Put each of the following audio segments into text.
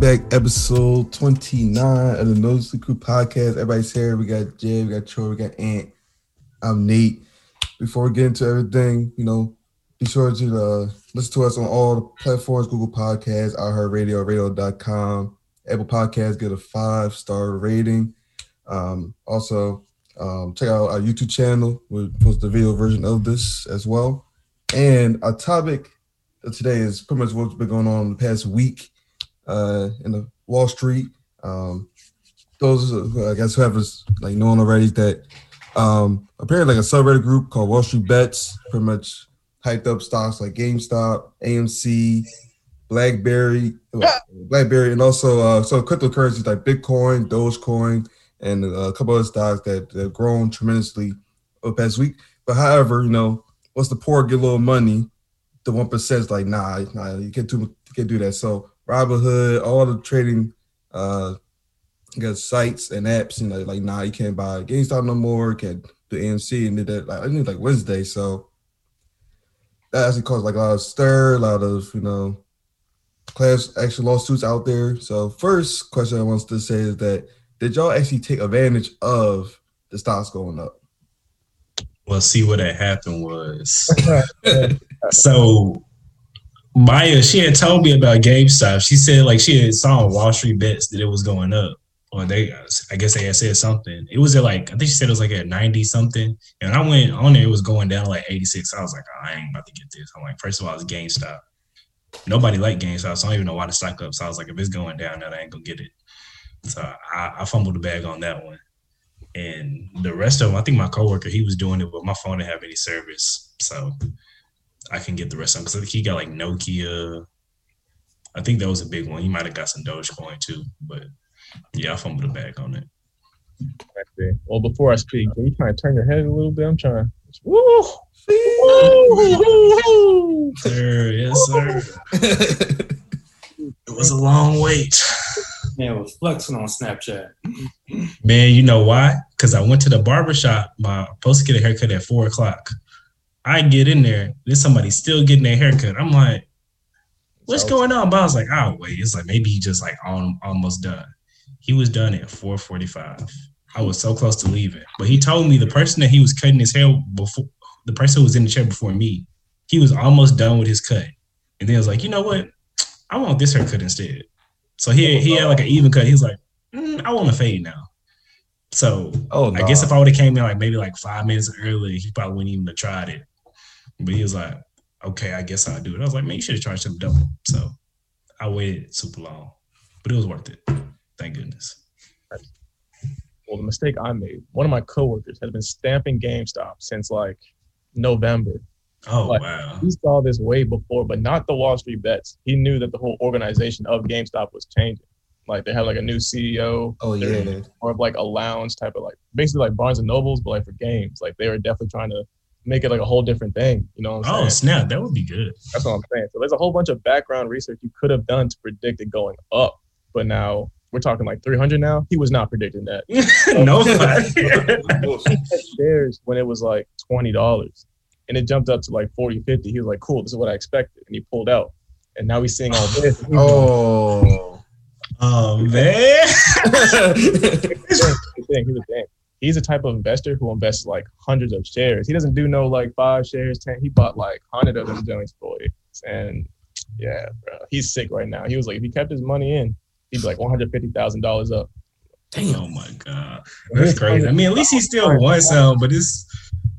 Back episode 29 of the Nose the Crew podcast. Everybody's here. We got Jay, we got Troy, we got Ant. I'm Nate. Before we get into everything, you know, be sure to uh, listen to us on all the platforms Google Podcasts, iHeartRadio, radio.com, Apple Podcasts, get a five star rating. Um, also, um, check out our YouTube channel. We'll post the video version of this as well. And our topic today is pretty much what's been going on the past week uh, in the Wall Street. Um, those I guess whoever's like known already that um, apparently like a subreddit group called Wall Street Bets pretty much hyped up stocks like GameStop, AMC, BlackBerry, BlackBerry, and also uh, so cryptocurrencies like Bitcoin, Dogecoin, and a couple other stocks that, have grown tremendously over the past week. But however, you know, once the poor get a little money, the one percent is like, nah, nah, you can't do you can't do that. So Robinhood, all the trading uh got sites and apps, and like, like nah, you can't buy GameStop no more, can't do AMC and did that like I think like Wednesday. So that actually caused like a lot of stir, a lot of you know class action lawsuits out there. So first question I want to say is that did y'all actually take advantage of the stocks going up? Well, see what had happened was so Maya, she had told me about GameStop. She said like she had saw on Wall Street bets that it was going up. Or they I guess they had said something. It was at like I think she said it was like at 90 something. And I went on there, it was going down like 86. I was like, oh, I ain't about to get this. I'm like, first of all, it's GameStop. Nobody liked GameStop, so I don't even know why the stock up. So I was like, if it's going down, then I ain't gonna get it. So I, I fumbled the bag on that one. And the rest of them, I think my coworker, he was doing it, but my phone didn't have any service. So I can get the rest of them because I think he got like Nokia. I think that was a big one. He might have got some Dogecoin too, but yeah, I fumbled the bag on it. Well, before I speak, can you try to turn your head a little bit? I'm trying. Woo! sir, yes, sir. it was a long wait. Man was flexing on Snapchat. Man, you know why? Because I went to the barbershop. My supposed to get a haircut at four o'clock. I get in there, there's somebody still getting their haircut. I'm like, what's going on? But I was like, oh wait, it's like maybe he just like on, almost done. He was done at 4:45. I was so close to leaving, but he told me the person that he was cutting his hair before, the person who was in the chair before me, he was almost done with his cut, and then I was like, you know what, I want this haircut instead. So he he had like an even cut. He was like, mm, I want a fade now. So oh, no. I guess if I would have came in like maybe like five minutes early, he probably wouldn't even have tried it. But he was like, okay, I guess I'll do it. I was like, man, you should have charged him double. So I waited super long, but it was worth it. Thank goodness. Well, the mistake I made, one of my coworkers had been stamping GameStop since like November. Oh like, wow! He saw this way before, but not the Wall Street bets. He knew that the whole organization of GameStop was changing. Like they have like a new CEO. Oh yeah. More of like a lounge type of like basically like Barnes and Nobles, but like for games. Like they were definitely trying to make it like a whole different thing. You know what I'm oh, saying? Oh snap, that would be good. That's what I'm saying. So there's a whole bunch of background research you could have done to predict it going up, but now we're talking like 300 now. He was not predicting that. no, shares when it was like twenty dollars, and it jumped up to like 40, 50. He was like, "Cool, this is what I expected," and he pulled out. And now he's seeing all this. oh, oh man. here's the thing. Here's the thing he's a type of investor who invests like hundreds of shares. He doesn't do no like five shares, ten. He bought like hundred of them Jones boys. And yeah, bro, he's sick right now. He was like, if he kept his money in, he'd be like one hundred fifty thousand dollars up. Damn, oh my god, that's crazy. I mean, at least he still won some, but it's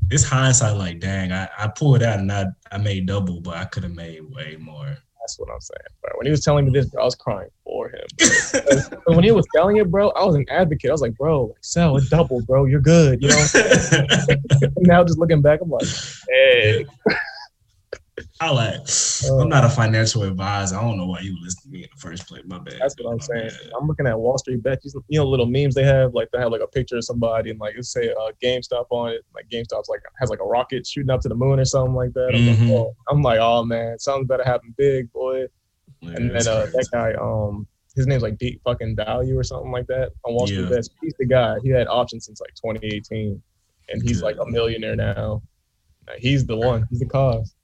it's hindsight. Like, dang, I, I pulled out and I I made double, but I could have made way more. That's what I'm saying. Bro. When he was telling me this, bro, I was crying for him. when he was telling it, bro, I was an advocate. I was like, bro, like, sell it double, bro. You're good. You know. now just looking back, I'm like, hey. I like. I'm not a financial advisor. I don't know why you listened to me in the first place. My bad. That's what I'm saying. Bad. I'm looking at Wall Street bets. You know, little memes they have, like they have like a picture of somebody and like it say uh, GameStop on it. Like GameStop's like has like a rocket shooting up to the moon or something like that. I'm, mm-hmm. like, oh. I'm like, oh man, something better happen big, boy. Yeah, and then uh, that guy, um, his name's like Deep fucking Value or something like that on Wall Street yeah. bets. He's the guy. He had options since like 2018, and he's like a millionaire now. Like, He's the one. He's the cause.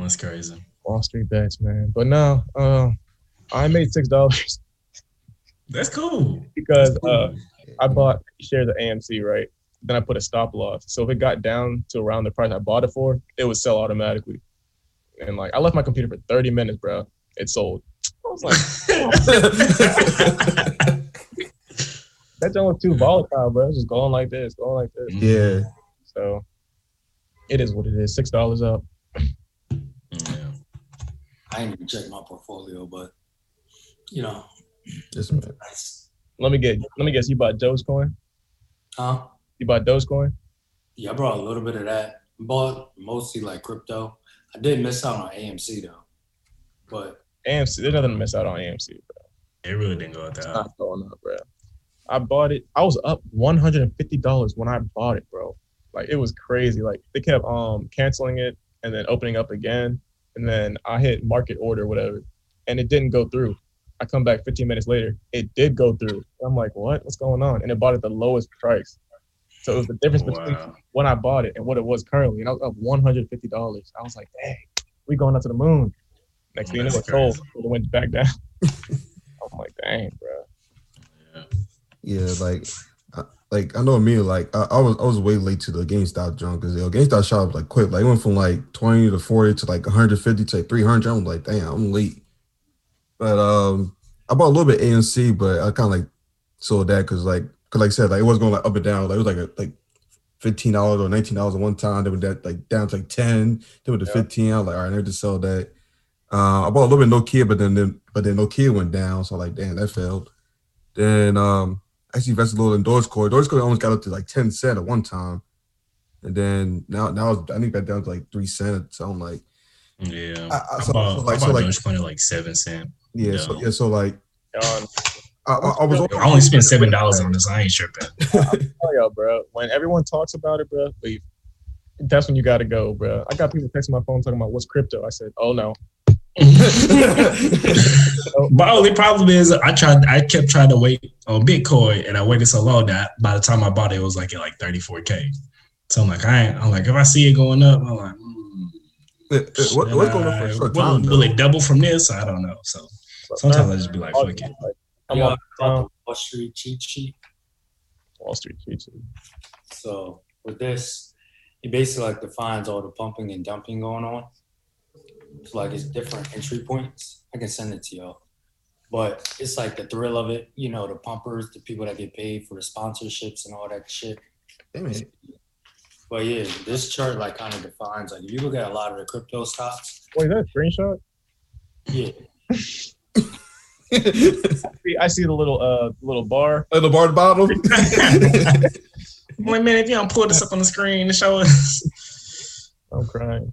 That's crazy. Wall Street bets, man. But no, uh, I made six dollars That's cool. because That's cool. uh, I bought shares of AMC, right? Then I put a stop loss. So if it got down to around the price I bought it for, it would sell automatically. And like I left my computer for 30 minutes, bro. It sold. I was like, that junk was too volatile, bro. It's just going like this, going like this. yeah. So it is what it is. Six dollars up. Yeah. I ain't even check my portfolio, but you know, Just nice. Let me get. Let me guess. You bought Dogecoin. Huh? You bought Dogecoin. Yeah, I brought a little bit of that. Bought mostly like crypto. I did miss out on AMC though, but AMC. There's nothing to miss out on AMC. Bro. It really didn't go It's down. not going up, bro. I bought it. I was up one hundred and fifty dollars when I bought it, bro. Like it was crazy. Like they kept um canceling it and then opening up again, and then I hit market order whatever, and it didn't go through. I come back 15 minutes later, it did go through. I'm like, what? What's going on? And it bought at the lowest price. So it was the difference between Wow. when I bought it and what it was currently, and I was up 150 dollars. I was like, dang, we going up to the moon. Next thing you know, That's it sold. crazy. It went back down. I'm like, dang, bro. Yeah. Yeah, like, I, like I know me. Like I, I was, I was way late to the GameStop jump because yo, GameStop shop was like quick. Like it went from like twenty to forty to like one hundred fifty to like three hundred. I'm like, damn, I'm late. But um, I bought a little bit AMC, but I kind of like sold that because like, cause like I said, like it was going like up and down. Like it was like a, like fifteen dollars or nineteen dollars at one time. Then went that like down to like ten. Then with the Yeah. fifteen, I was like, all right, I need to sell that. Uh, I bought a little bit of Nokia, but then, then but then Nokia went down. So like, damn, that failed. Then um, actually invested a little in Dogecoin. Dogecoin almost got up to like ten cent at one time, and then now now I think that down to like three cents. So I'm like, Yeah. I- I- I, so- bought, so like- I so like- Dogecoin at like seven cent. yeah, so yeah, so like Um, I, I, I was I only spent seven dollars on this. I ain't tripping. tell y'all, bro. When everyone talks about it, bro, leave. That's when you got to go, bro. I got people texting my phone talking about what's crypto. I said, oh no. My only problem is I tried. I kept trying to wait on Bitcoin, and I waited so long that by the time I bought it, it was like at like thirty four k. So I'm like, I ain't. I'm like, if I see it going up, I'm like, mm, what, what's going on for a short I- will, will it double from this? I don't know. So sometimes I just be like, fuck it. I'm on um, Wall Street cheat sheet. Wall Street cheat sheet. So with this, it basically like defines all the pumping and dumping going on. It's like it's different entry points. I can send it to y'all. But it's like the thrill of it, you know, the pumpers, the people that get paid for the sponsorships and all that shit. Damn it. But yeah, this chart like kind of defines like if you look at a lot of the crypto stocks, Wait, is that a screenshot? yeah, See, I see the little uh little bar. At the bar at the bottom. Wait a minute, if you don't pull this up on the screen to show us. I'm crying.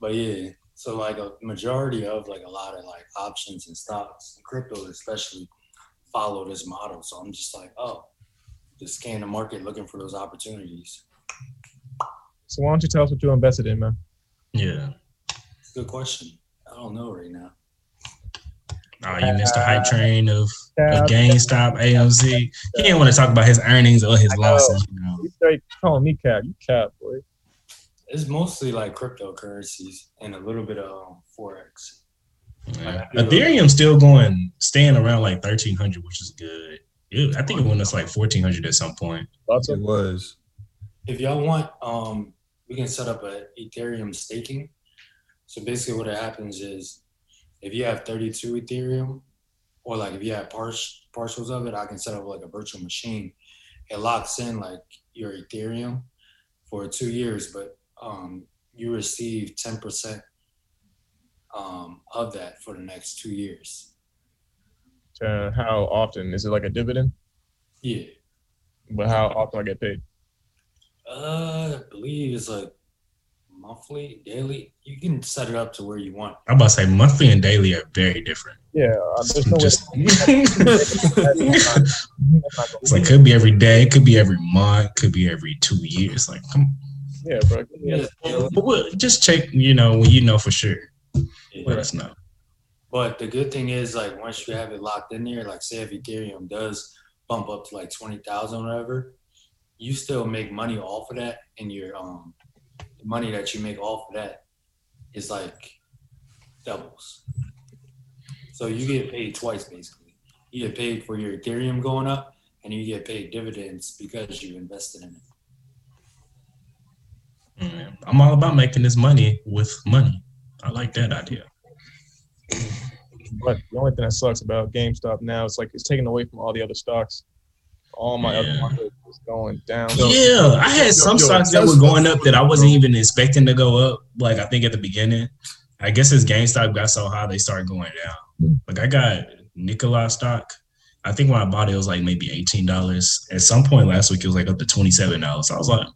But yeah, so like a majority of like a lot of like options and stocks, crypto especially, follow this model. So I'm just like, oh, just scan the market looking for those opportunities. So why don't you tell us what you invested in, man? Yeah. Good question. I don't know right now. Oh, you missed the hype uh, train of, of Cap. GameStop, AMC. He didn't want to talk about his earnings or his I losses. You know. You straight calling me cap. You cap, boy. It's mostly like cryptocurrencies and a little bit of um, forex. Yeah. Ethereum's still going, staying around like thirteen hundred, which is good. It, I think it went up like fourteen hundred at some point. Lots it was. If y'all want, um, we can set up a Ethereum staking. So basically, what happens is, if you have 32 Ethereum, or like if you have par- partials of it, I can set up like a virtual machine. It locks in like your Ethereum for two years, but um, you receive 10% um, of that for the next two years. uh, how often is it like a dividend? Yeah. But how often I get paid? Uh, I believe it's like monthly, daily. You can set it up to where you want. I'm about to say monthly and daily are very different. Yeah, uh, there's no Just it's like could be every day, it could be every month, could be every two years. Like, come, yeah, bro. Yeah, but we'll just check. You know, when you know for sure, let us know. But the good thing is, like, once you have it locked in there, like, say if Ethereum does bump up to like twenty thousand, or whatever, you still make money off of that, and your um, the money that you make off of that is like doubles. So you get paid twice basically. You get paid for your Ethereum going up, and you get paid dividends because you invested in it. I'm all about making this money with money. I like that idea. But the only thing that sucks about GameStop now is like it's taken away from all the other stocks. All my other Yeah. markets is going down. Yeah, I had some yo, stocks that were going up that I wasn't even expecting to go up. Like I think at the beginning, I guess as GameStop got so high, they started going down. Like I got Nikola stock. I think when I bought it, it was like maybe eighteen dollars. At some point last week, it was like up to twenty seven dollars. So I was like,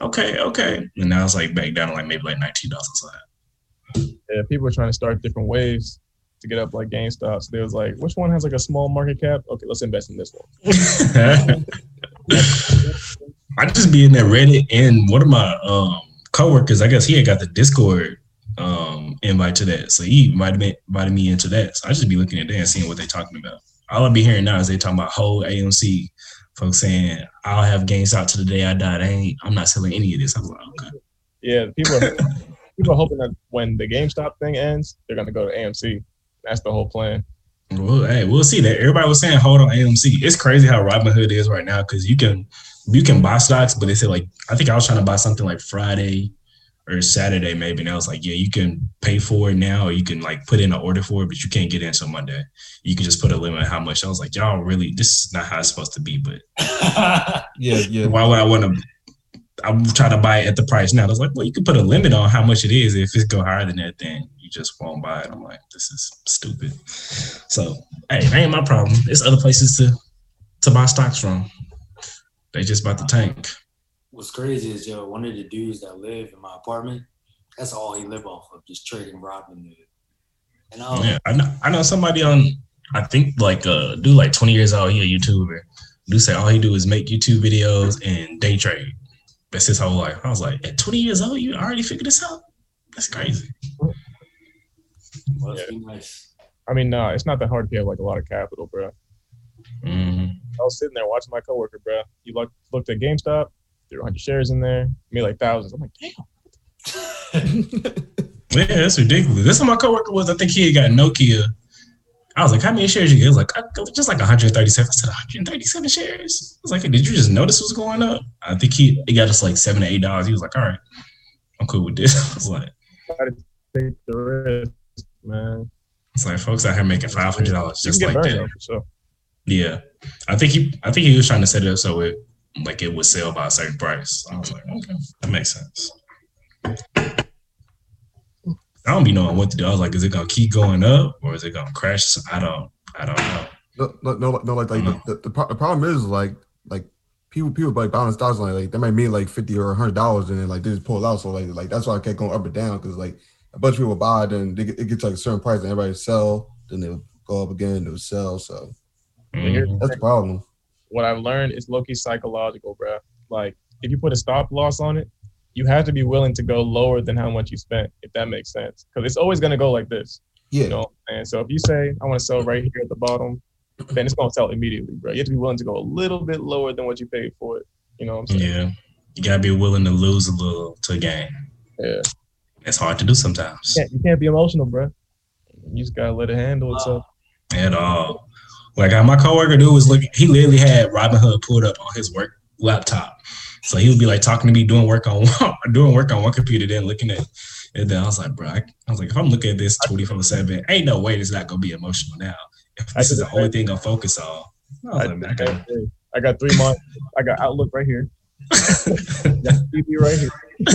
okay, okay, and now it's like back down to like maybe like nineteen dollars. yeah, people are trying to start different ways to get up like GameStop. So they was like, which one has like a small market cap? Okay, let's invest in this one. I just be in that Reddit and one of my um coworkers, I guess he had got the Discord um invite to that. So he invited me invited me into that. So I just be looking at that and seeing what they're talking about. All I be hearing now is they talking about whole AMC folks saying I'll have GameStop to the day I die. I ain't I'm not selling any of this. I was like, okay. Yeah, people are people are hoping that when the GameStop thing ends, they're gonna go to AMC. That's the whole plan. Well, hey, we'll see that. Everybody was saying hold on AMC. It's crazy how Robinhood is right now because you can you can buy stocks, but they said like I think I was trying to buy something like Friday or Saturday maybe, and I was like, yeah, you can pay for it now, or you can like put in an order for it, but you can't get in until Monday. You can just put a limit on how much. I was like, y'all really, this is not how it's supposed to be. But Yeah, yeah. why would I want to? I'm trying to buy it at the price now. I was like, well, you can put a limit on how much it is. If it go higher than that, then you just won't buy it. I'm like, this is stupid. So, hey, that ain't my problem. There's other places to to buy stocks from. They just about to tank. What's crazy is yo, one of the dudes that live in my apartment, that's all he live off of, just trading Robinhood. And I was Yeah, I know. I know somebody on. I think like uh, do like 20 years old. He a YouTuber. Do say all he do is make YouTube videos and day trade. That's his whole life. I was like, at 20 years old, you already figured this out. That's crazy. must be nice. I mean, nah, it's not that hard if you have like a lot of capital, bro. Mhm. I was sitting there watching my coworker, bro. He looked looked at GameStop, threw 100 shares in there, made like thousands. I'm like, damn. Yeah, that's ridiculous. This is my coworker was. I think he had got Nokia. I was like, how many shares you get? He was like, "I- just like 137. I said, 137 shares. I was like, did you just notice what's going up? I think he, he got us like seven to eight dollars. He was like, all right, I'm cool with this. I was like, Gotta take the risk, man. it's like folks out here making five hundred dollars just like that. sure. Yeah, I think he, I think he was trying to set it up so it, like it would sell by a certain price. I was like, okay, that makes sense. I don't be knowing what to do. I was like, is it gonna keep going up or is it gonna crash? I don't, I don't know. No, no, no, no like, like Mhm. the, the, the problem is like, like people, people like buying stocks like, like they might mean like fifty or hundred dollars, and then like they just pull out. So like, like that's why I kept going up and down because like a bunch of people buy, then they get, it gets like a certain price, and everybody sell, then they'll go up again, they'll sell. So Mhm. that's the problem. What I've learned is low key psychological, bro. Like if you put a stop loss on it, you have to be willing to go lower than how much you spent, if that makes sense. Because it's always gonna go like this. Yeah, You know, and so if you say I want to sell right here at the bottom, then it's gonna sell immediately, bro. You have to be willing to go a little bit lower than what you paid for it. You know what I'm saying? Yeah, you gotta be willing to lose a little to gain. Yeah. It's hard to do sometimes. You can't, you can't be emotional, bro. You just gotta let it handle itself. at all. Like my coworker dude was looking, he literally had Robinhood pulled up on his work laptop. So he would be like talking to me, doing work on doing work on one computer, then looking at and then I was like, bro, I, I was like, if I'm looking at this 24 7, ain't no way it's not gonna be emotional now. If this is the only thing I'm focused on. I I, like, I got I got three months. I got Outlook right here. TV right here.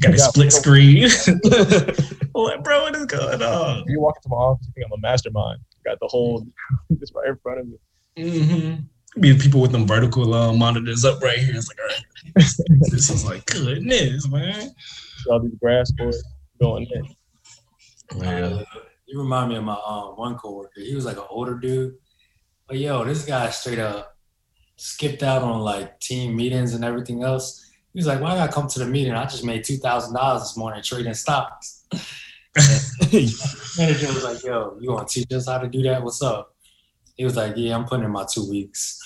got a got- split screen. I'm bro, what is going on? You walk into my office, you think I'm a mastermind. Got the whole just right in front of me. Mm-hmm. Be people with them vertical uh, monitors up right here. It's like, all right. this is like goodness, man. See all these grass boys going in. Yeah. You remind me of my um, one coworker. He was like an older dude. But yo, this guy straight up skipped out on like team meetings and everything else. He was like, "Why did I come to the meeting? I just made two thousand dollars this morning trading stocks." Manager was like, "Yo, you want to teach us how to do that? What's up?" He was like, "Yeah, I'm putting in my two weeks."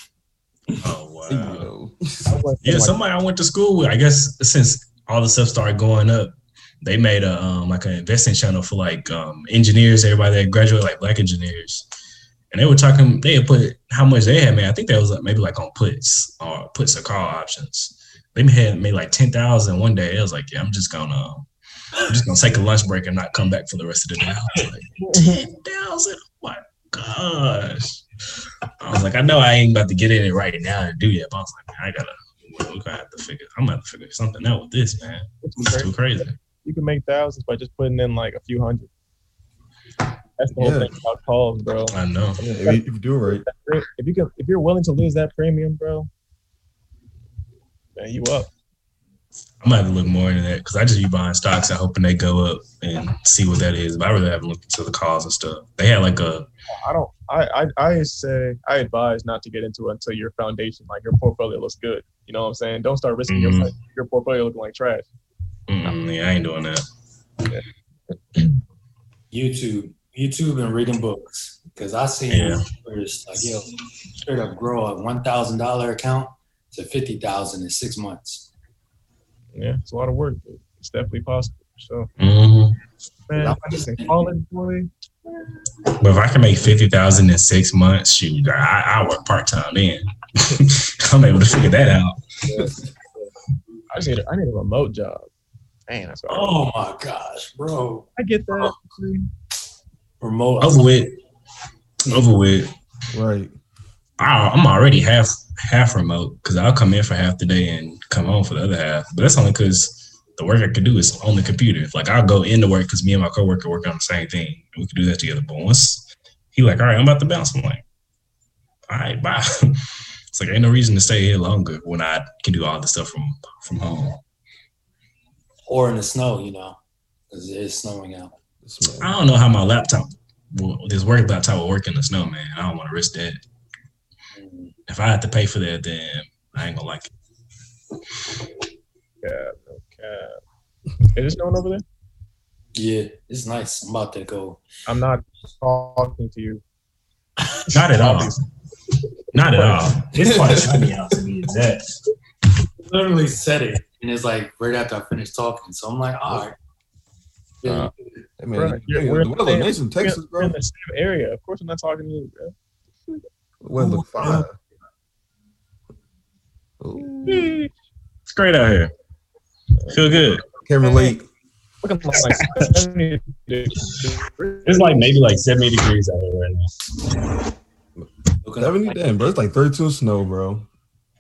Oh wow. Yo. I went from, Yeah, like, somebody I went to school with. I guess since all the stuff started going up, they made a um, like an investing channel for like um, engineers, everybody that graduated, like black engineers, and they were talking. They had put how much they had made. I think that was like maybe like on puts or puts or call options. They had made like ten thousand one day. It was like, yeah, I'm just gonna. I'm just gonna take a lunch break and not come back for the rest of the day. I was like, ten thousand? Oh my gosh! I was like, I know I ain't about to get in it right now and do yet, but I was like, I gotta. We're gonna have to figure. I'm gonna have to figure something out with this, man. It's too crazy. You can make thousands by just putting in like a few hundred. That's the whole yeah. thing about calls, bro. I know. Yeah, if, you, if you do it right, if you can, if you're willing to lose that premium, bro, man, you up. I might have to look more into that because I just be buying stocks and hoping they go up and see what that is. But I really haven't looked into the calls and stuff. They had like a. I don't. I, I I say I advise not to get into it until your foundation, like your portfolio, looks good. You know what I'm saying? Don't start risking mm-hmm. your your portfolio looking like trash. Mm-hmm. Yeah, I ain't doing that. Yeah. YouTube, YouTube, and reading books because I see yeah. like yo straight up grow a one thousand dollar account to fifty thousand in six months yeah, it's a lot of work, but it's definitely possible. So, mm-hmm. man, I just college boy. But if I can make fifty thousand in six months, shoot, I, I work part time then. I'm able to figure that out. Yeah. I need a, I need a remote job. Man, that's oh my gosh, bro! I get that. Remote over with, over with. Right. I, I'm already half half remote because I'll come in for half the day and come home for the other half. But that's only because the work I could do is on the computer. Like I'll go into work because me and my coworker work on the same thing. And we can do that together. But once he like, all right, I'm about to bounce. I'm like, all right, bye. it's like ain't no reason to stay here longer when I can do all the stuff from from home. Or in the snow, you know, because it is snowing out. I don't know how my laptop, well, this work laptop will work in the snow, man. I don't want to risk that if I had to pay for that, then I ain't gonna like it. Yeah, okay. Is it snowing over there? Yeah, it's nice. I'm about to go. I'm not talking to you. Not at all. not at all. It's quite sunny out to be exact. Literally said it, and it's like right after I finished talking. So I'm like, all right. Yeah. Uh, hey man, bro, we're, the weather nice in Texas, bro. in the same area. Of course, I'm not talking to you, bro. Weather fine. It's great out here. Feel good. Can't relate. it's like maybe like 70 degrees out here right now. 70 damn, bro. It's like 32 snow, bro.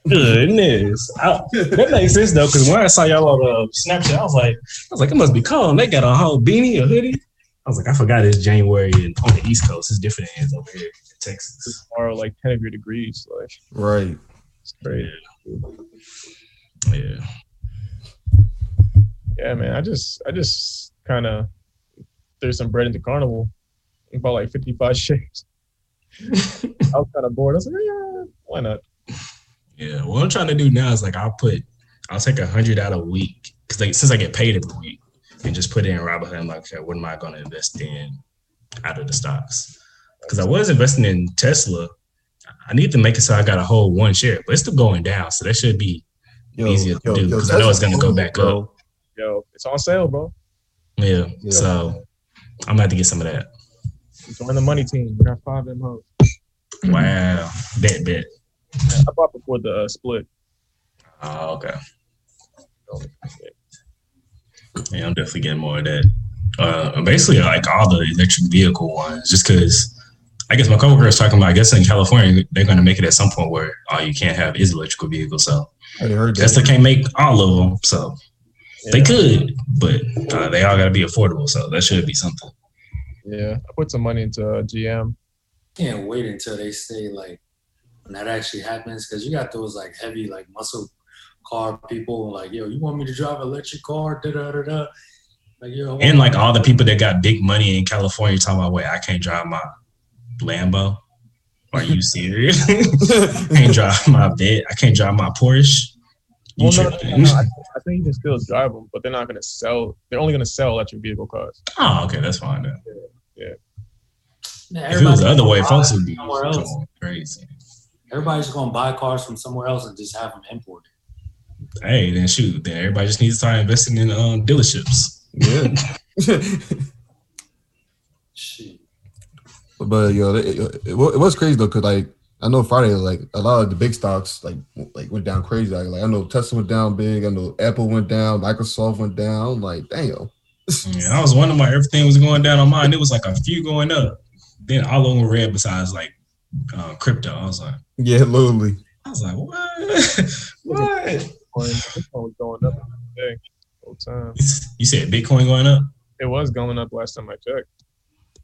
Goodness. I, that makes sense though, because when I saw y'all on uh, Snapchat, I was like, I was like, it must be cold. And they got a whole beanie, a hoodie. I was like, I forgot it's January and on the East Coast. It's different as over here in Texas. Tomorrow, like 10 of your degrees. Like, right. It's crazy. Yeah. Yeah, man. I just I just kind of threw some bread into Carnival and bought like 55 shares. I was kind of bored. I was like, yeah, why not? Yeah. What I'm trying to do now is like I'll put I'll take a hundred out a week because like since I get paid every week and just put it in Robinhood. I'm like, okay, what am I going to invest in out of the stocks? Because I was investing in Tesla I need to make it so I got a whole one share, but it's still going down, so that should be yo, easier to yo, do because I know it's gonna go back bro. up. Yo, it's on sale, bro. Yeah, yeah. so I'm gonna have to get some of that. Join the money team. We got five them hoes. Wow, bet bet. Yeah, I bought before the uh, split. Oh, okay. Yeah, I'm definitely getting more of that. Uh, basically, like all the electric vehicle ones, just because I guess my coworker was talking about. I guess in California they're going to make it at some point where all you can't have is electrical vehicles. So Tesla can't make all of them. So yeah. they could, but uh, they all got to be affordable. So that should be something. Yeah, I put some money into uh, GM. Can't wait until they say like when that actually happens because you got those like heavy like muscle car people like yo, you want me to drive an electric car? Da da da da. Like, yo, and like all the people that got big money in California talking about, wait, I can't drive my Lambo? Are you serious? I can't drive my vet. I can't drive my Porsche. You well, no, no, no, I, I, think you can still drive them, but they're not going to sell. They're only going to sell electric vehicle cars. Oh, okay, that's fine then. Yeah. yeah. if it was the other way, folks would be going crazy. Everybody's going to buy cars from somewhere else and just have them imported. Hey, then shoot, then everybody just needs to start investing in um, dealerships. Yeah. Shit. But yo, it, it, it was crazy though, cause like I know Friday, like a lot of the big stocks, like like went down crazy. Like, like I know Tesla went down big. I know Apple went down. Microsoft went down. Like, damn. Yeah, I was wondering why everything was going down on mine. It was like a few going up, then all of them were red. Besides like uh, crypto, I was like, yeah, literally. I was like, what? what? Bitcoin going up whole time. You said Bitcoin going up? It was going up last time I checked.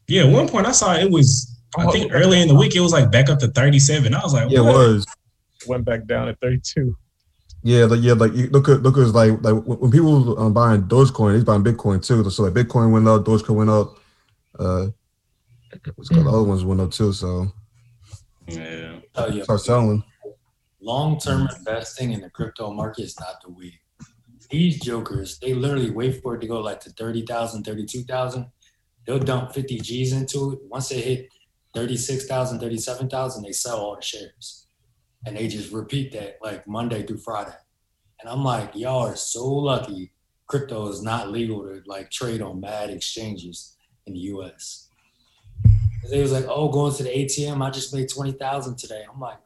Yeah, at one point I saw it was. I Oh, think early in the week it was like back up to thirty-seven. I was like, Yeah, it what? was. Went back down at 32. Yeah, like yeah, like look at look at like like when when people um, buying Dogecoin, they's buying Bitcoin too. So like Bitcoin went up, Dogecoin went up. Uh, what's called the other ones went up too. So Yeah. Tell you, start selling. long term investing in the crypto market is not the way. These jokers, they literally wait for it to go like to 30,000, 32,000. They'll dump 50 G's into it. Once they hit 36,000, 37,000, they sell all the shares. And they just repeat that like Monday through Friday. And I'm like, y'all are so lucky crypto is not legal to like trade on mad exchanges in the US. They was like, oh, going to the ATM, I just made 20,000 today. I'm like,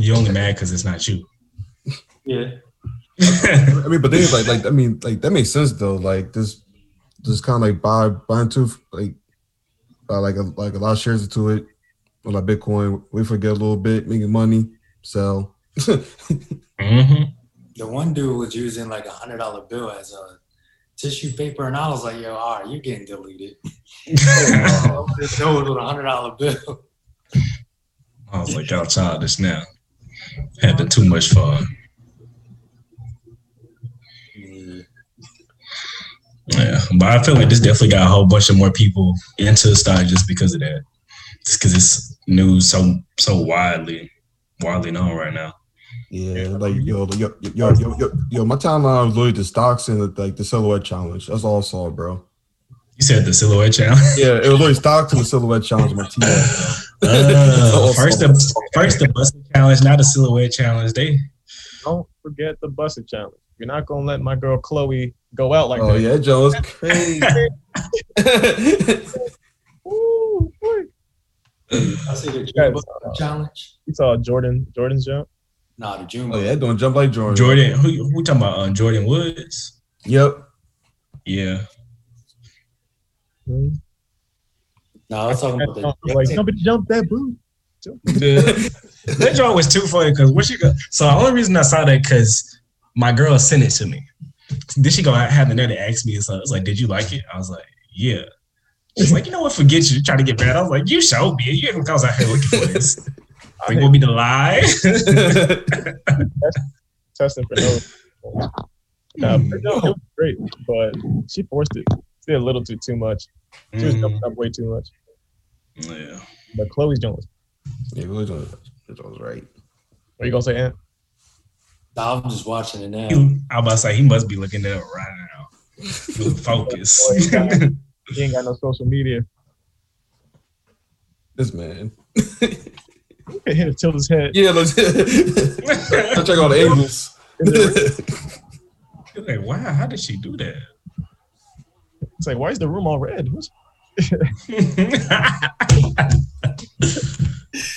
You only mad because it's not you. yeah. I mean, but then like like I mean like that makes sense though. Like this, just kind of like buy buy into like buy like a like a lot of shares into it, or like Bitcoin. We forget a little bit, making money, sell. hmm the one dude was using like a hundred dollar bill as a tissue paper, and I was like, "Yo, all right, you're getting deleted." That was with a hundred dollar bill. I was like, y'all childish now. Having too much fun. Yeah, but I feel like this definitely got a whole bunch of more people into the stock just because of that. Just because it's news so so widely widely known right now. Yeah, like yo, yo, yo, yo, yo, yo, my timeline was literally the stocks and the, like the silhouette challenge. That's all I saw, bro. You said the silhouette challenge. Yeah, it was literally stocks and the silhouette challenge. My team. Uh, first the first the busted challenge, not the silhouette challenge. They Don't forget the busted challenge. You're not gonna let my girl Chloe go out like Oh that. Oh yeah, Joe, it's crazy. Ooh, boy. I see the Guys, uh, challenge. You saw Jordan Jordan's jump. Nah, the June oh book. yeah, doing jump like Jordan. Jordan, who who we talking about? Uh, Jordyn Woods. Yep. Yeah, Hmm. No, I was talking about the. like somebody jump that boo. that joint was too funny because what she go. So the only reason I saw that because my girl sent it to me. Then she go have the nerve to ask me, so I was like, "Did you like it?" I was like, "Yeah." She's like, "You know what? Forget you." Trying to get mad. I was like, "You showed me. You didn't cause out here looking for this. I You want me to lie?" testing for no. Nah, Hmm. no, it was great, but she forced it. She did a little too too much. She was Mm, jumping up way too much. yeah. But Chloe's jump was. yeah, really doing that was right. What are you gonna say, Ant? I'm just watching it now. He, I was about to say he must be looking at it right now. Focus. Boy, he, got- he ain't got no social media. This man. He could hit it tilt his head. Yeah, let's, let's check all the angles. You're like, wow, how did she do that? It's like, why is the room all red? Who's-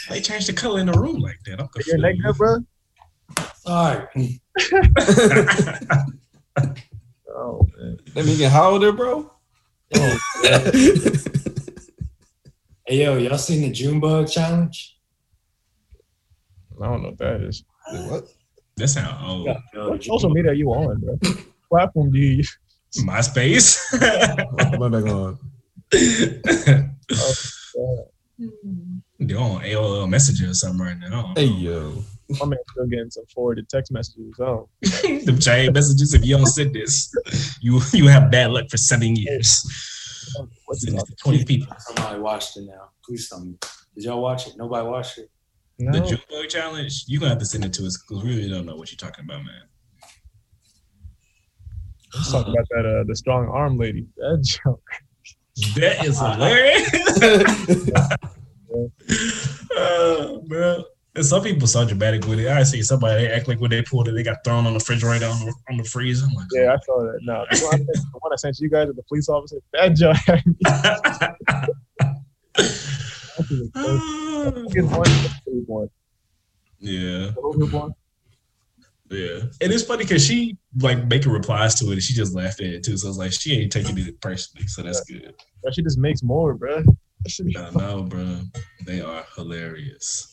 they changed the color in the room like that. I'm Your neck good, confused. bro? All right. Oh man. Let me get how there, bro. Oh, Hey yo, y'all seen the June bug challenge? I don't know what that is. what? that sound old. Yeah. Yo, What social media are you on, bro? Platform do you use? MySpace. Went back on. They're on AOL Messenger or something right now. Hey yo. My man's still getting some forwarded text messages. Oh, the chain messages. If you don't send this, you you have bad luck for seven years. what's Send it it Twenty people. Somebody watched it now. Please tell me. Did y'all watch it? Nobody watched it. No, The Jumbo challenge. You're gonna have to send it to us because we really don't know what you're talking about, man. let's talk about that. Uh, the strong arm lady. That joke. That is hilarious. oh, bro. And some people so dramatic with it. I see somebody they act like when they pulled it, they got thrown on the refrigerator on the, on the freezer. Like, Yeah, I saw that. No, the one I sent, the one I sent you guys at the police officer, that joke. yeah, The whole group one. yeah. And it's funny because she like making replies to it, and she just laughed at it too. So it's like she ain't taking it personally, so that's good. Shit just makes more, bro. I know, bro. They are hilarious.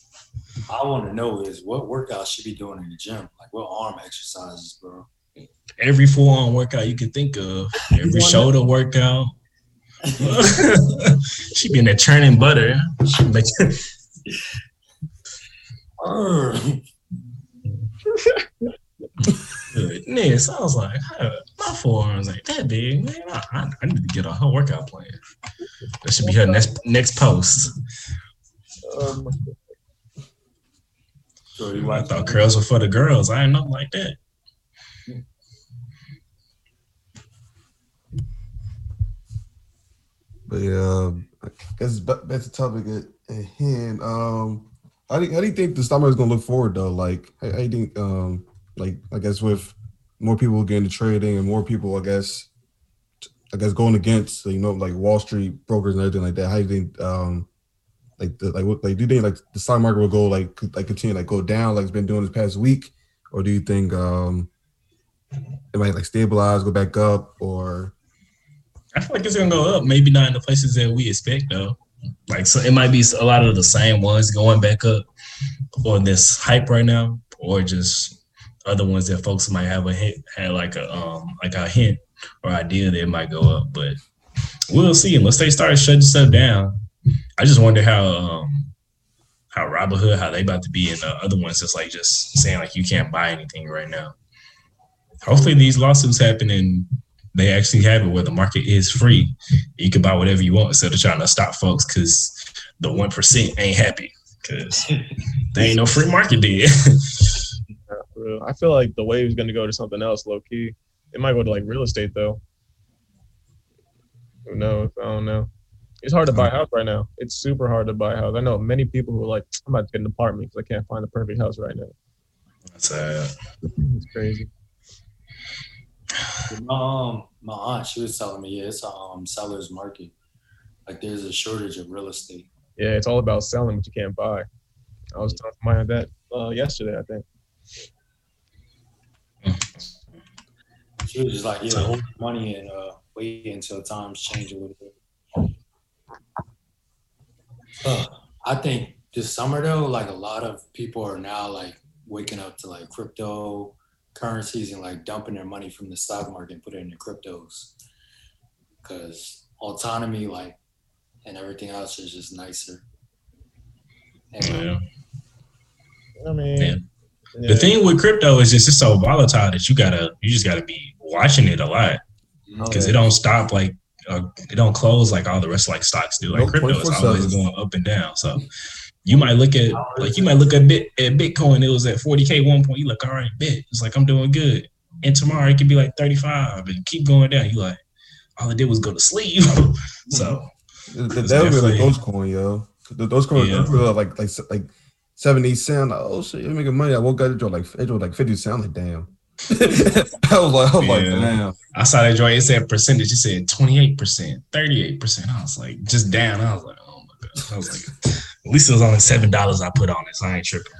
I want to know is what workout she be doing in the gym? Like what arm exercises, bro? Every full on workout you can think of, every shoulder workout. she be in there churning butter. She make Arr. goodness. I was like, huh, my forearms ain't that big, man. I, I, I need to get on her workout plan. That should be her next next post. Um, So you I watch thought curls were for the girls. I ain't nothing like that. But yeah, I guess ba- that's the topic at, at hand. Um, how do you, how do you think the stock market is gonna look forward though? Like, how, how do you think? Um, like I guess with more people getting into trading and more people, I guess, I guess going against you know like Wall Street brokers and everything like that. How do you think? Um, like the like what like do you think like the stock market will go like like continue like go down like it's been doing this past week, or do you think um it might like stabilize, go back up, or I feel like it's gonna go up. Maybe not in the places that we expect though. Like so, it might be a lot of the same ones going back up, or this hype right now, or just other ones that folks might have a hint, had like a um like a hint or idea that it might go up. But we'll see. Unless they start shutting stuff down, I just wonder how um how Robinhood, how they about to be, and the other ones just like just saying like you can't buy anything right now. Hopefully these lawsuits happen and they actually have it where the market is free. You can buy whatever you want instead of trying to stop folks because the one percent ain't happy because there ain't no free market there. yeah, for real. I feel like the wave's gonna go to something else, low key. It might go to like real estate though. Who knows? I don't know. It's hard to buy a house right now. It's super hard to buy a house. I know many people who are like, I'm about to get an apartment because I can't find the perfect house right now. That's uh, It's crazy. Um, my aunt, she was telling me, yeah, it's a um, seller's market. Like there's a shortage of real estate. Yeah, it's all about selling what you can't buy. I was talking to my aunt that uh, yesterday, I think. She was just like, yeah, hold your money and uh, wait until times change a little bit. Uh, I think this summer though, like a lot of people are now like waking up to like crypto currencies and like dumping their money from the stock market and put it into cryptos. Cause autonomy, like, and everything else is just nicer. And, yeah. I mean, Yeah. yeah. The thing with crypto is just it's so volatile that you gotta you just gotta be watching it a lot because it don't stop like uh, it don't close like all the rest of like stocks do. Like Nope, crypto is 24/7. always going up and down. So you might look at like you might look at bit at Bitcoin. It was at 40k one point. You look all right, bit. It's like I'm doing good. And tomorrow it could be like 35 and keep going down. You like all I did was go to sleep. so that that would be like Dogecoin, yo. Dogecoin Yeah. those were like like like seventy cent. Like, oh shit, you're making money. I woke up, it drove like it like fifty cent. I'm like, damn. I was like, I was like, Yeah. damn. I saw that joint. It said percentage. It said 28 percent, 38 percent. I was like, just down. I was like, oh my god. I was like, at least it was only seven dollars I put on it. So I ain't tripping.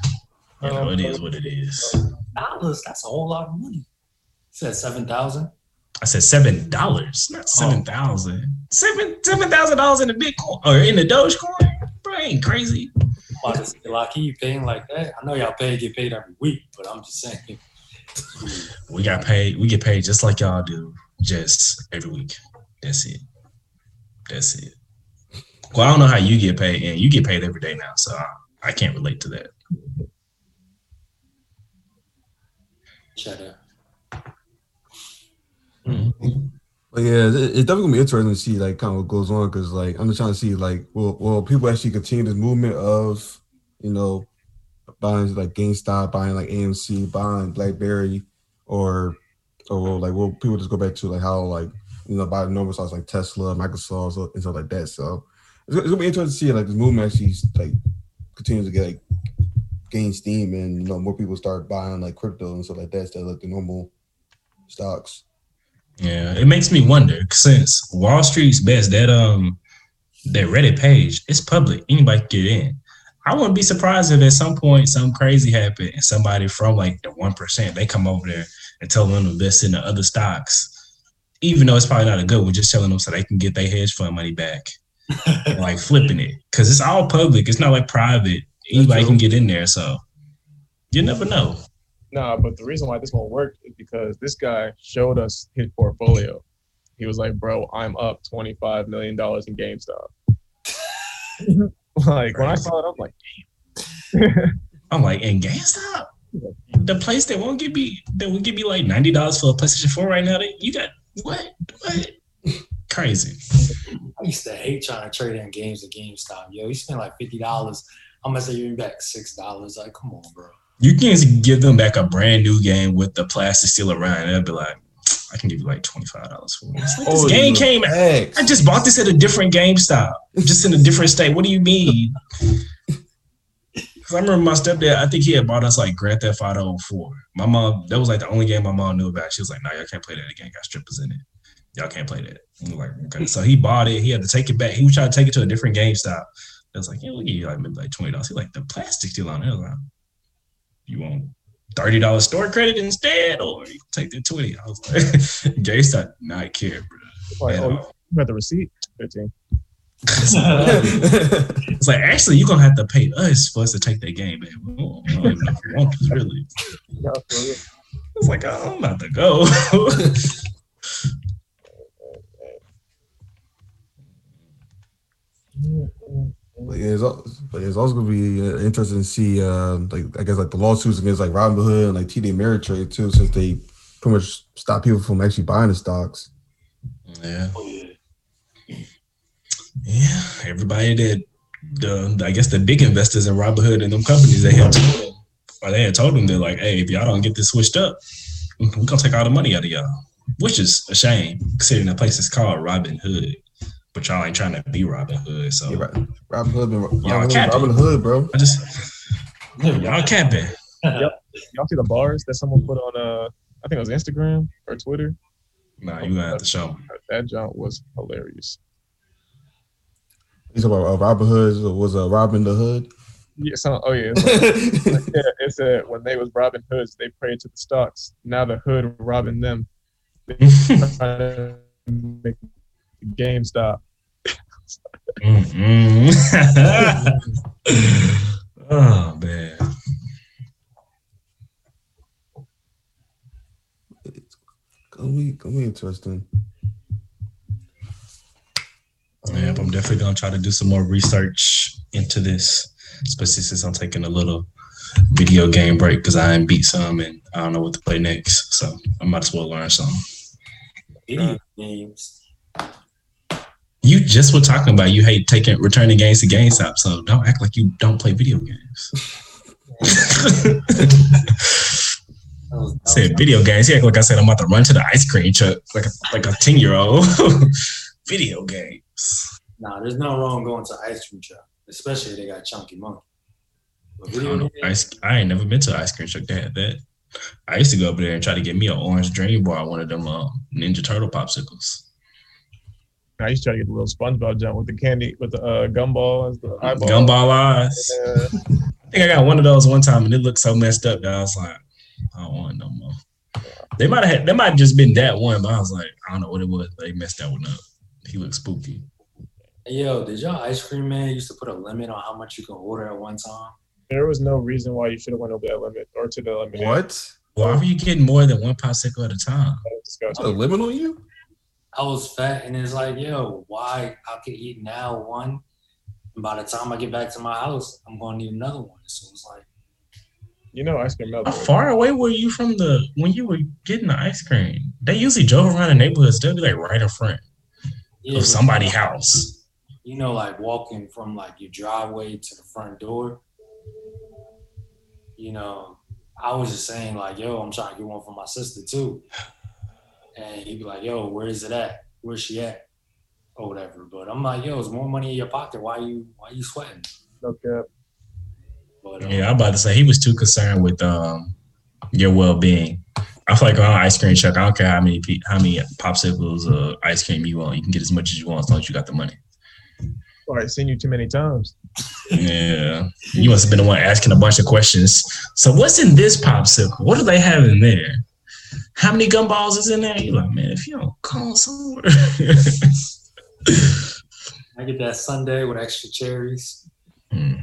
You know, it is what it is. dollars, that's a whole lot of money. said seven thousand. I said seven dollars, not oh. seven thousand. Seven seven thousand dollars in the Bitcoin or in the Dogecoin. Bro, ain't crazy. About to say, like, you paying like that? I know y'all pay get paid every week, but I'm just saying. We got paid. We get paid just like y'all do, just every week. That's it. That's it. Well, I don't know how you get paid, and you get paid every day now, so I, I can't relate to that. Cheddar. Mm-hmm. But yeah, it- it's definitely gonna be interesting to see like kind of what goes on because like I'm just trying to see like will will people actually continue this movement of you know buying like GameStop, buying like AMC, buying BlackBerry, or or like will people just go back to like how like you know buy normal stocks like Tesla, Microsoft, so- and stuff like that. So it's, it's gonna be interesting to see like this movement actually like continues to get like gain steam and you know more people start buying like crypto and stuff like that instead of like the normal stocks. Yeah, it makes me wonder since Wall Street's best that um that Reddit page it's public, anybody can get in. I wouldn't be surprised if at some point something crazy happened and somebody from like the one percent they come over there and tell them to invest in the other stocks, even though it's probably not a good one, just telling them so they can get their hedge fund money back, like flipping it because it's all public. It's not like private. Anybody can get in there, so you never know. Nah, but the reason why this won't work is because this guy showed us his portfolio. He was like, "Bro, I'm up twenty five million dollars in GameStop." like when I saw it, I'm like, I'm like, in GameStop, the place that won't give me that will give me like ninety dollars for a PlayStation Four right now. That you got what? What? Crazy. I used to hate trying to trade in games at GameStop. Yo, you spend like fifty dollars. I'm gonna say you're back six dollars. Like, come on, bro. You can give them back a brand new game with the plastic still around. They'll be like, I can give you like twenty five dollars for it. Like this oh, game came. Eggs. I just bought this at a different GameStop, just in a different state. What do you mean? Because I remember my stepdad. I think he had bought us like Grand Theft Auto Four. My mom. That was like the only game my mom knew about. She was like, "No, nah, y'all can't play that again. Got strippers in it. Y'all can't play that." Like, okay. So he bought it. He had to take it back. He was trying to take it to a different GameStop. I was like, "Yeah, we'll give you like maybe like twenty dollars." He like the plastic still on it. I was like, "You won't $30 store credit instead, or you take the 20. I was like, GameStop not care, bro. Like, oh, you got the receipt? 15. it's like actually you're gonna have to pay us for us to take that game, man. Oh, I really. It's like oh, I'm about to go. Mm, mm. But yeah, it's, al- it's also gonna be uh, interesting to see, uh, like I guess like the lawsuits against like Robinhood and like TD Ameritrade too, since they pretty much stop people from actually buying the stocks. yeah, Oh, yeah. yeah. Everybody that the I guess the big investors in Robinhood and them companies they had told them, or they had told them they're like, hey, if y'all don't get this switched up, we're gonna take all the money out of y'all. Which is a shame, considering the place is called Robin Hood, but y'all ain't trying to be Robin Hood. So Yeah, right. Robinhood, been, Y'all Robinhood, Robin Hood, bro. I just y'all capping. Y'all see the bars that someone put on uh I think it was Instagram or Twitter. Nah, you gonna have to show 'em. That jump was hilarious. You talking about uh, Robinhood was uh, Robin the Hood? Yeah, so, oh yeah, it's like- yeah. It said when they was Robin hoods, they prayed to the stocks. Now the hood robbing them. They trying GameStop. Mm-mm. oh man. Gonna be, gonna be interesting. Yeah, I'm definitely gonna try to do some more research into this, especially since I'm taking a little video game break because I ain't beat some and I don't know what to play next. So I might as well learn some. Video games. You just were talking about you hate taking returning games to GameStop, so don't act like you don't play video games. Was- said video games. Yeah, like I said I'm about to run to the ice cream truck like a, like a ten year old. video games. Nah, there's no wrong going to ice cream truck, especially if they got chunky monkey. I, know. Ice, I ain't never been to ice cream truck that had that. I used to go over there and try to get me an orange dream bar, one of them uh, Ninja Turtle popsicles. I used to try to get the little SpongeBob jump with the candy with the uh, gumball as the eyeball. Gumball eyes. Yeah. I think I got one of those one time and it looked so messed up that I was like, I don't want no more. They might have had, they might have just been that one, but I was like, I don't know what it was. They messed that one up. He looked spooky. Yo, did y'all ice cream man used to put a limit on how much you can order at one time? There was no reason why you should have went over that limit or to the limit. What? Why were you getting more than one popsicle at a time? That Put a limit on you? I was fat, and it's like, yo, why? I could eat now one, and by the time I get back to my house, I'm gonna need another one. So it's like, You know, ice cream How melted. far away were you from the when you were getting the ice cream? They usually drove around the neighborhoods. They'll be like right in front yeah, of but- somebody's house. you know, like walking from like your driveway to the front door. You know, I was just saying like, yo, I'm trying to get one for my sister too. And he'd be like, yo, where is it at? Where's she at? Or whatever. But I'm like, yo, it's more money in your pocket. Why you why you sweating? No cap. But But um, Yeah, I'm about to say he was too concerned with um your well being. I feel like on an ice cream truck, I don't care how many pe- how many popsicles or ice cream you want, you can get as much as you want as long as you got the money. All right, seen you too many times. Yeah, you must have been the one asking a bunch of questions. So what's in this popsicle? What do they have in there? How many gumballs is in there? You're like, man, if you don't call somewhere. I get that Sunday with extra cherries. Hmm.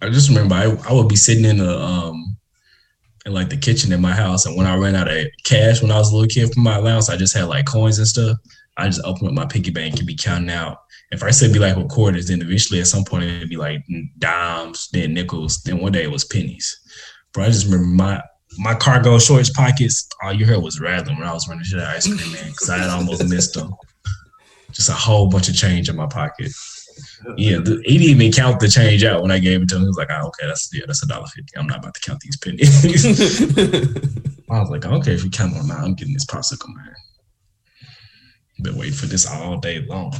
I just remember I, I would be sitting in the um in like the kitchen in my house, and when I ran out of cash when I was a little kid from my allowance, I just had like coins and stuff. I just open up my piggy bank and be counting out. If I it'd be like with quarters, then eventually at some point it'd be like dimes, then nickels, then one day it was pennies. But I just remember my my cargo shorts pockets, all you heard was rattling when I was running to the ice cream man because I had almost missed them. Just a whole bunch of change in my pocket. Yeah, the, he didn't even count the change out when I gave it to him. He was like, oh, okay, that's yeah, that's a dollar fifty. I'm not about to count these pennies. I was like, okay, if you count them out, I'm getting this popsicle, man. Been waiting for this all day long.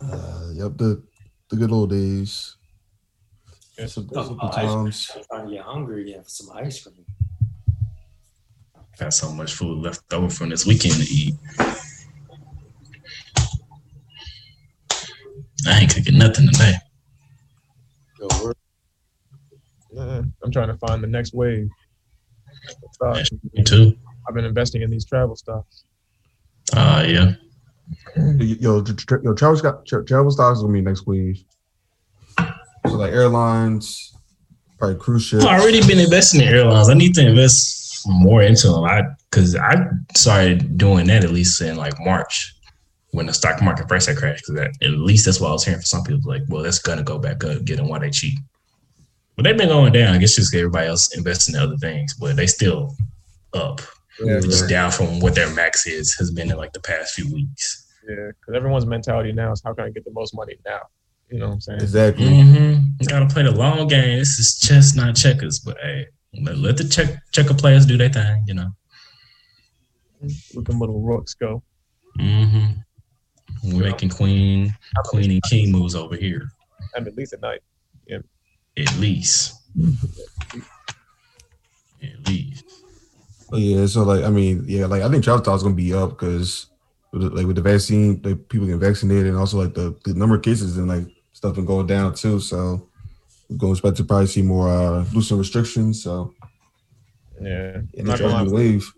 Uh, yep, the the good old days. Yes. Some, Oh, some times. I'm trying to get hungry again for some ice cream. Got so much food left over from this weekend to eat. I ain't cooking nothing today. Yo, I'm trying to find the next wave. Stocks. Me too. I've been investing in these travel stocks. Uh yeah. Yo, tr- tr- yo, travel got tra- travel stocks gonna be next wave. So like airlines, probably cruise ships. I've already been investing in airlines. I need to invest more into them. I because I started doing that at least in like March when the stock market first had crashed. Because at least that's what I was hearing from some people. Like, well, that's gonna go back up, getting why they cheap. But they've been going down. I guess just 'cause everybody else investing in other things, but they still up. Yeah, Just down from what their max is has been in like the past few weeks. yeah. Because everyone's mentality now is how can I get the most money now? You know what I'm saying? Exactly. Mm-hmm. Gotta play the long game. This is chess, not checkers. But hey, let, let the check checker players do their thing. You know. Let them little rooks go. Mm-hmm. We're making queen, queen and king moves over here. I mean, at least at night. Yeah. At least. At least. Oh, yeah, so like I mean, yeah, like I think travel stocks gonna be up because like with the vaccine, like people get vaccinated, and also like the, the number of cases and like stuff been going down too. So we're going to expect to probably see more uh looser restrictions. So Yeah. yeah, I'm that's not gonna the lie. wave.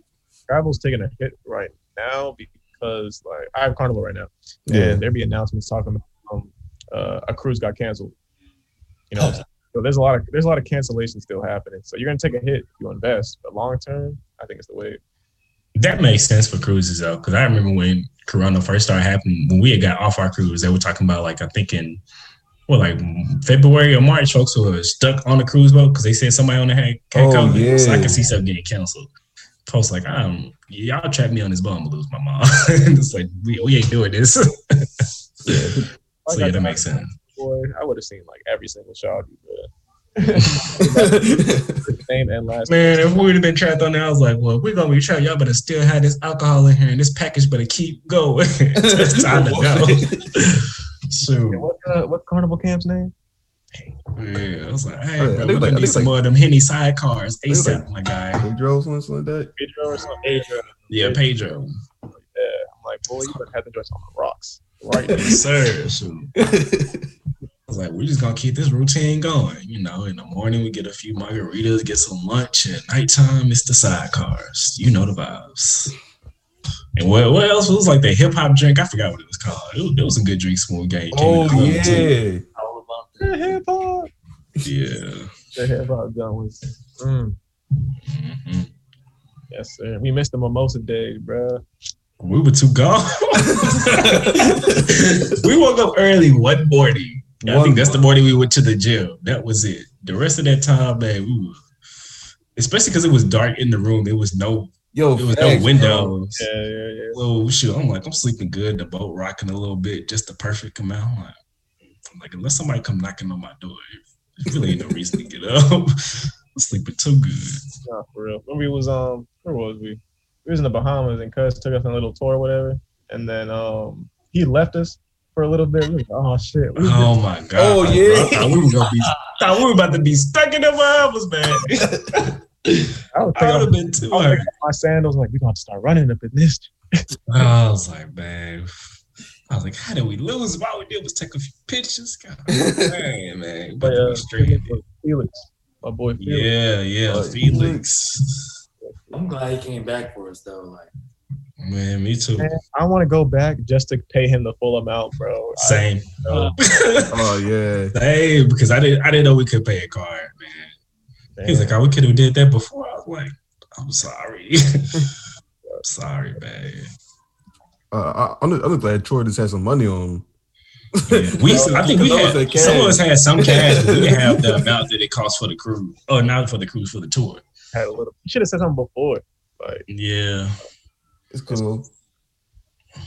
Travel's taking a hit right now because like I have Carnival right now, Yeah. and there be announcements talking about um, uh, a cruise got canceled. You know, so there's a lot of there's a lot of cancellations still happening. So you're gonna take a hit if you invest, but long term, I think it's the way. That makes sense for cruises though, because I remember when Corona first started happening, when we had got off our cruise, they were talking about like I think in well, like February or March, folks who were stuck on the cruise boat because they said somebody on the had, had Oh, COVID. So I yeah. can see stuff getting canceled. Post like, um, y'all trap me on this boat, I'm gonna lose my mom. it's like we, we ain't doing this. so yeah, that makes sense. Boy, I would have seen like every single shot. Name and last. Man, if we would have been trapped on there, I was like, well, we're gonna be trapped, y'all better still have this alcohol in here and this package better keep going. it's time to go. so What uh, what's Carnival Camp's name? yeah, I was like, hey, yeah, bro, we like- gonna need some like- more of them Henny sidecars think ASAP, like- my guy. Pedro, something like that. Pedro or something? Pedro. Yeah, Pedro. Yeah, I'm like, boy, you better have the joints on the rocks. Right. Yes, sir. So I was like, we're just gonna keep this routine going. You know, in the morning we get a few margaritas, get some lunch, and nighttime it's the sidecars. You know the vibes. And what, what else was like the hip hop drink? I forgot what it was called. It was, it was some good drinks when we came. came oh to the club, too. yeah. all about The hip hop. Yeah. The hip hop gun was. Mm, Mhm. yes, sir. We missed the mimosa day, bro. We were too gone. we woke up early one morning. I One think that's the morning we went to the gym. That was it. The rest of that time, man, we were, especially because it was dark in the room. It was no, Yo, there was facts, no bro. windows. Yeah, yeah, yeah. Well, shoot, I'm like, I'm sleeping good. The boat rocking a little bit, just the perfect amount. I'm like, I'm like, unless somebody come knocking on my door, there really ain't no reason to get up. I'm sleeping too good. Nah, for real. When we was um, where was we? We was in the Bahamas, and Cuz took us on a little tour, or whatever. And then um, he left us for a little bit. Like, oh shit! Oh my god! Oh, yeah. I thought we were gonna be. Thought we were about to be stuck in the Bahamas, man. I was I would have of been too I was hurt. thinking of my sandals. Like we gonna start running up in this. I was like, man. I was like, how did we lose? All we did was take a few pictures. God, man, man. But But uh. Felix, my boy Felix. Yeah, yeah, Felix. I'm glad he came back for us though. Like, Man, me too. Man, I want to go back just to pay him the full amount, bro. Same. uh, oh yeah. Same, because I didn't I didn't know we could pay a card, man. He's like, oh, we could have did that before. I was like, I'm sorry. I'm sorry, man. Uh, I, I'm, I'm glad Troy just had some money on him. Yeah, we, I think we That was had some of cash. us had some cash, but we didn't have the amount that it cost for the cruise. Oh, not for the cruise, for the tour. had a little. You should have said something before. Like, Yeah, It's cool.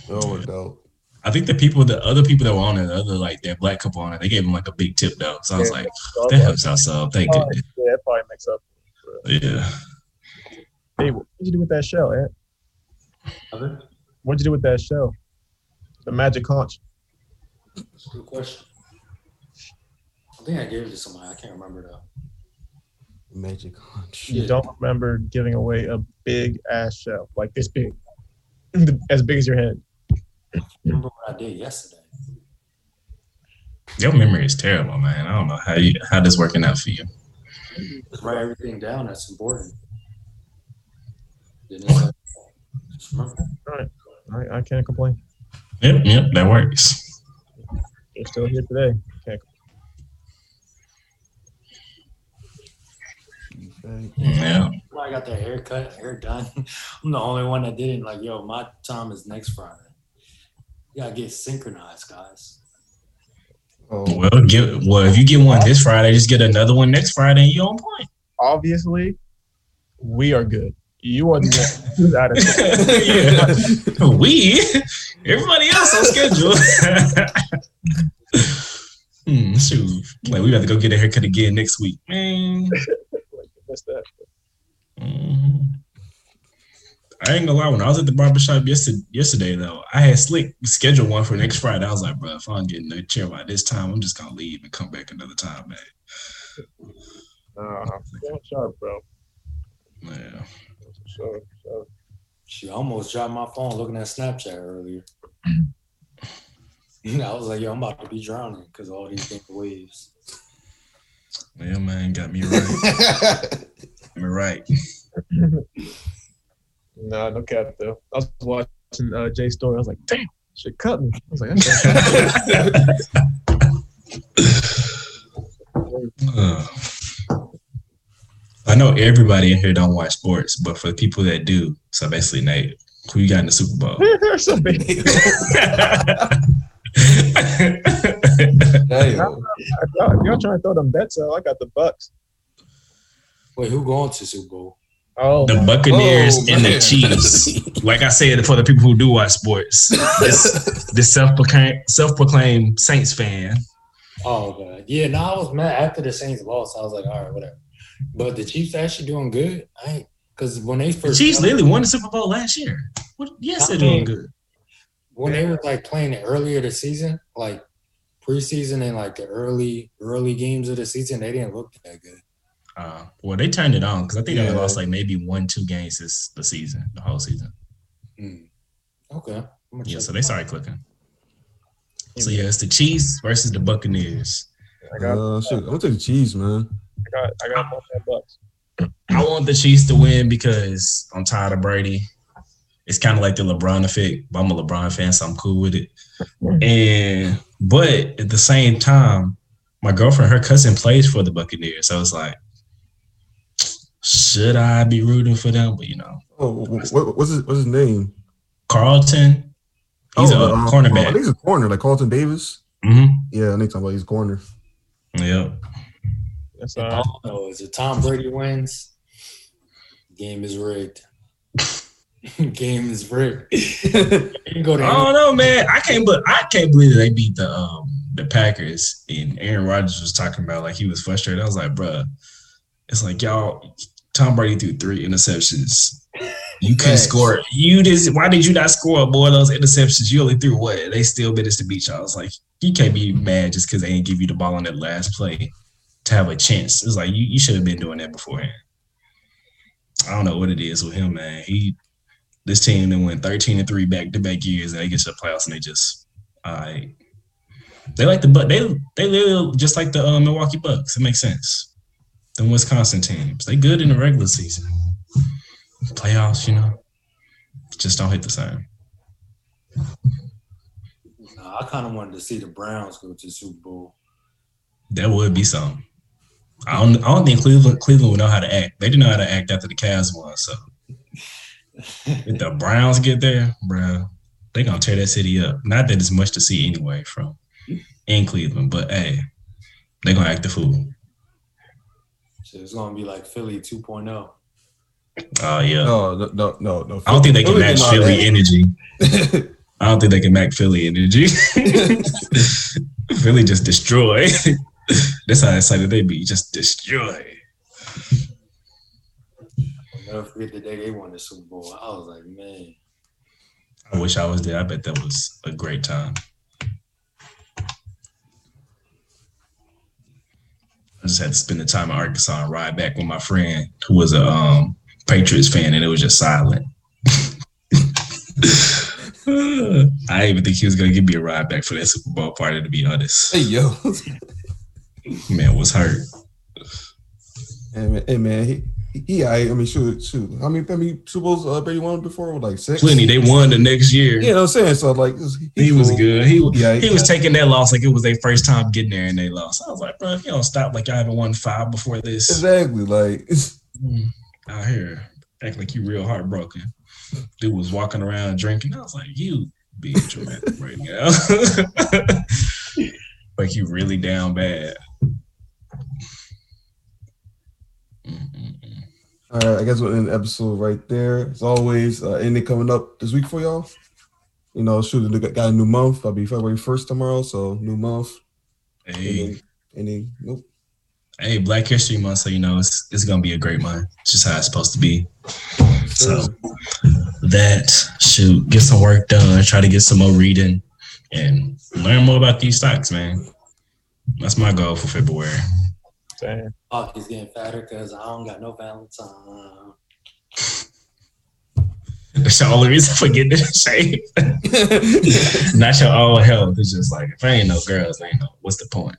It worked out. I think the people, the other people that were on it, the other like that black couple on it, they gave him like a big tip though. So I was Yeah. like, so I was that like, helps us out. Thank oh, you. yeah, that probably makes up. Yeah. Hey, what did you do with that shell, Ant? other What'd you do with that shell? The magic conch. good question. I think I gave it to somebody. I can't remember though. Magic hunch. You Yeah. don't remember giving away a big ass shell, like this big, as big as your head. remember what I did yesterday. Your memory is terrible, man. I don't know how you how this working out for you. Just write everything down that's important. Didn't it? I, I can't complain. Yep, yep, that works. You're still here today. Can't. Yeah. I got their haircut, hair done. I'm the only one that didn't. Like, yo, my time is next Friday. You gotta get synchronized, guys. Oh, Well, get well if you get one this Friday, just get another one next Friday, and you're on point. Obviously, we are good. You are the one out of yeah. We, everybody else on schedule. hmm, shoot. Like, we got to go get a haircut again next week. Man. Missed that. Mhm. I ain't gonna lie, when I was at the barbershop yesterday, yesterday though, I had Slick scheduled one for next Friday. I was like, bro, if I'm getting a chair by this time, I'm just gonna leave and come back another time, man. Uh, sharp, bro. Yeah. Sure, sure. She almost dropped my phone looking at Snapchat earlier. I was like, yo, I'm about to be drowning because all these big waves. Yeah, man, got me right. got me right. Nah, no cap though. I was watching uh, Jay's story. I was like, damn, shit cut me. I was like, that's I know everybody in here don't watch sports, but for the people that do, so basically Nate, who you got in the Super Bowl? So big. Damn. Y'all, y'all trying to throw them bets out? I got the Bucks. Wait, who going to Super Bowl? Oh, the Buccaneers Oh, and the. Chiefs. Like I said, for the people who do watch sports, this this self-proclaimed self-proclaimed Saints fan. Oh, God. Yeah, no, I was mad after the Saints lost. I was like, all right, whatever. But the Chiefs actually doing good. I ain't because when they The first Chiefs literally won the Super Bowl last year. What? Yes, they're doing good. when they were like playing it earlier this season, like preseason and like the early early games of the season, they didn't look that good. Uh, well, they turned it on because I think they lost like maybe one, two games this the season, the whole season. Hmm. Okay. Yeah, so they started clicking. So yeah, it's the Chiefs versus the Buccaneers. I got, Uh, shit, I'm gonna take the cheese, man. I got, I got both that Bucks. I want the Chiefs to win because I'm tired of Brady. It's kind of like the LeBron effect. But I'm a LeBron fan, so I'm cool with it. And but at the same time, my girlfriend, her cousin plays for the Buccaneers. So it's like, should I be rooting for them? But you know, Oh, what, what's his what's his name? Carlton, he's oh, a uh, I cornerback. think he's a corner, like Carlton Davis. hmm Yeah, I think talking about he's a corner. Yep. That's I don't know. Is it Tom Brady wins? Game is rigged. Game is rigged. go I don't know, man. I can't, but I can't believe they beat the um the Packers. And Aaron Rodgers was talking about like he was frustrated. I was like, bruh, it's like y'all. Tom Brady threw three interceptions You couldn't score. You just why did you not score boy those interceptions? You only threw what? They still managed to beat y'all. It's like you can't be mad just because they didn't give you the ball on that last play to have a chance. It's like you, you should have been doing that beforehand. I don't know what it is with him, man. He this team that went 13 and 3 back to back years and they get to the playoffs and they just right. They like the but they they live just like the uh, Milwaukee Bucks. It makes sense. The Wisconsin teams. They good in the regular season. Playoffs, you know, just don't hit the same. I kind of wanted to see the Browns go to the Super Bowl. That would be something. I don't. I don't think Cleveland Cleveland would know how to act. They didn't know how to act after the Cavs won. So if the Browns get there, bro, they gonna tear that city up. Not that it's much to see anyway from in Cleveland, but hey, they gonna act the fool. So it's gonna be like Philly 2.0. Oh yeah. No, no, no, no. no. I don't think they can Philly match Philly that. energy. I don't think they can match Philly energy. Philly just destroy. That's how excited they be. Just destroy. I'll never forget the day they won the Super Bowl. I was like, man, I wish I was there. I bet that was a great time. I just had to spend the time in Arkansas and ride back with my friend who was a um, Patriots fan, and it was just silent. I didn't even think he was gonna give me a ride back for that Super Bowl party. To be honest, Hey yo, man was hurt. hey man, hey, man he, he, he, I, I mean, shoot, shoot. How many, how many Super Bowls uh, Brady won before? Like six. Plenty. They won the next year. You know what I'm saying? So like, He was cool. good. He Yeah, he was taking that loss like it was their first time getting there, and they lost. I was like, bro, if you don't stop like y'all haven't won five before this. exactly like. Mm, out here act like you real heartbroken. Dude was walking around drinking. I was like, you being dramatic right now. like you really down bad. Mm-mm-mm. All right, I guess we'll end the episode right there. As always, uh, anything coming up this week for y'all? You know, shoot, got a new month. I'll be February first tomorrow, so new month. Hey, Any, any nope. hey, Black History Month, so you know it's it's gonna be a great month. It's just how it's supposed to be. So that shoot, get some work done, try to get some more reading and learn more about these stocks, man. That's my goal for February. Damn. pocket's getting fatter because I don't got no Valentine. That's the only reason for getting in shape. Not your own health. It's just like if I ain't no girls, I ain't no. What's the point?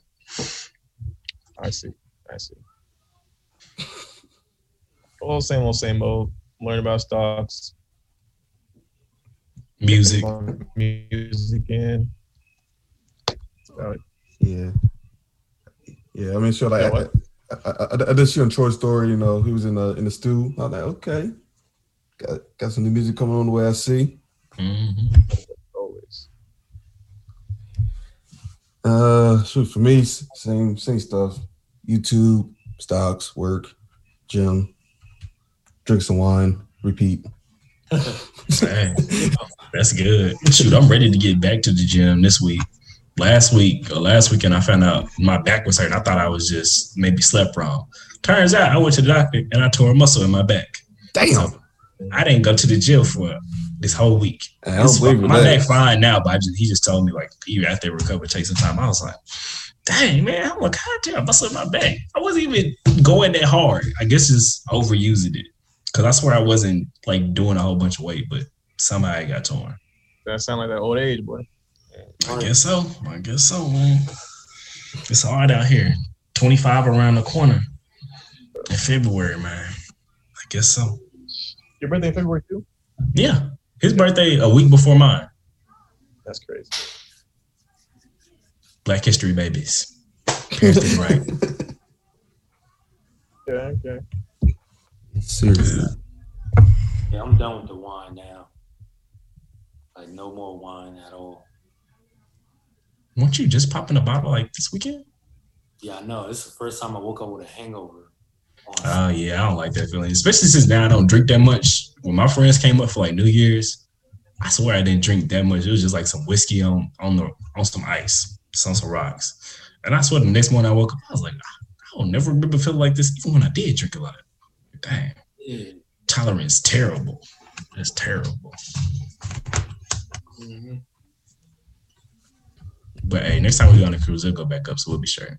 I see. I see. Well, same old, same old. Learn about stocks, Music. music, and about it. Yeah, yeah. I mean, sure. Like, Yeah? I, I, I, I did see on Troy's story. You know, he was in the in the stew. I was like, okay, got got some new music coming on the way. I see. Mhm. Always. Uh, shoot, for me, same same stuff. YouTube, stocks, work, gym, drink some wine, repeat. That's good. Shoot, I'm ready to get back to the gym this week. Last week or last weekend, I found out my back was hurting. I thought I was just maybe slept wrong. Turns out I went to the doctor and I tore a muscle in my back. Damn, I didn't go to the gym for this whole week. I don't This- my that. back fine now, but I just, he just told me like even after they recover, take some time. I was like, dang man, I'm like, God damn, I busted my back. I wasn't even going that hard. I guess just overusing it. Cause I swear I wasn't like doing a whole bunch of weight, but somehow I got torn. That sound like that old age, boy. I guess so. I guess so, man. It's hard out here. 25 around the corner in February, man. I guess so. Your birthday in February too? Yeah. His birthday a week before mine. That's crazy. Black history babies. Parents did right. Yeah, okay. Seriously. Yeah, I'm done with the wine now. Like no more wine at all. Won't you just popping a bottle like this weekend? Yeah, I know. It's the first time I woke up with a hangover. on Oh yeah, I don't like that feeling. Especially since now I don't drink that much. When my friends came up for like New Year's, I swear I didn't drink that much. It was just like some whiskey on on the on some ice, some some rocks. And I swear the next morning I woke up, I was like, I don't never remember feeling like this, even when I did drink a lot. Damn. Yeah. tolerance terrible. That's terrible. Mhm. But hey, next time we go on a cruise, it'll go back up, so we'll be sure.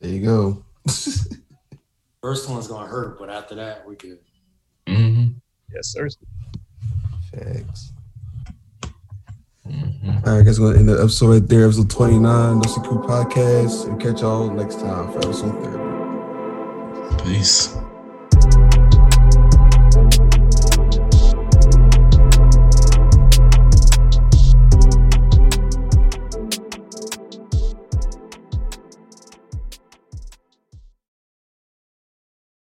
There you go. First one's gonna hurt, but after that, we could. hmm Yes, sir. Facts. hmm All right, guys, we're gonna end the episode right there. Episode 29, No Secret Podcast. And catch y'all next time for episode 30. Peace.